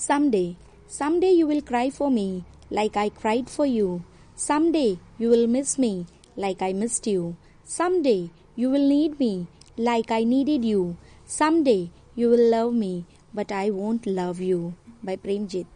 Someday, someday you will cry for me like I cried for you. Someday you will miss me like I missed you. Someday you will need me like I needed you. Someday you will love me, but I won't love you. By Premjit.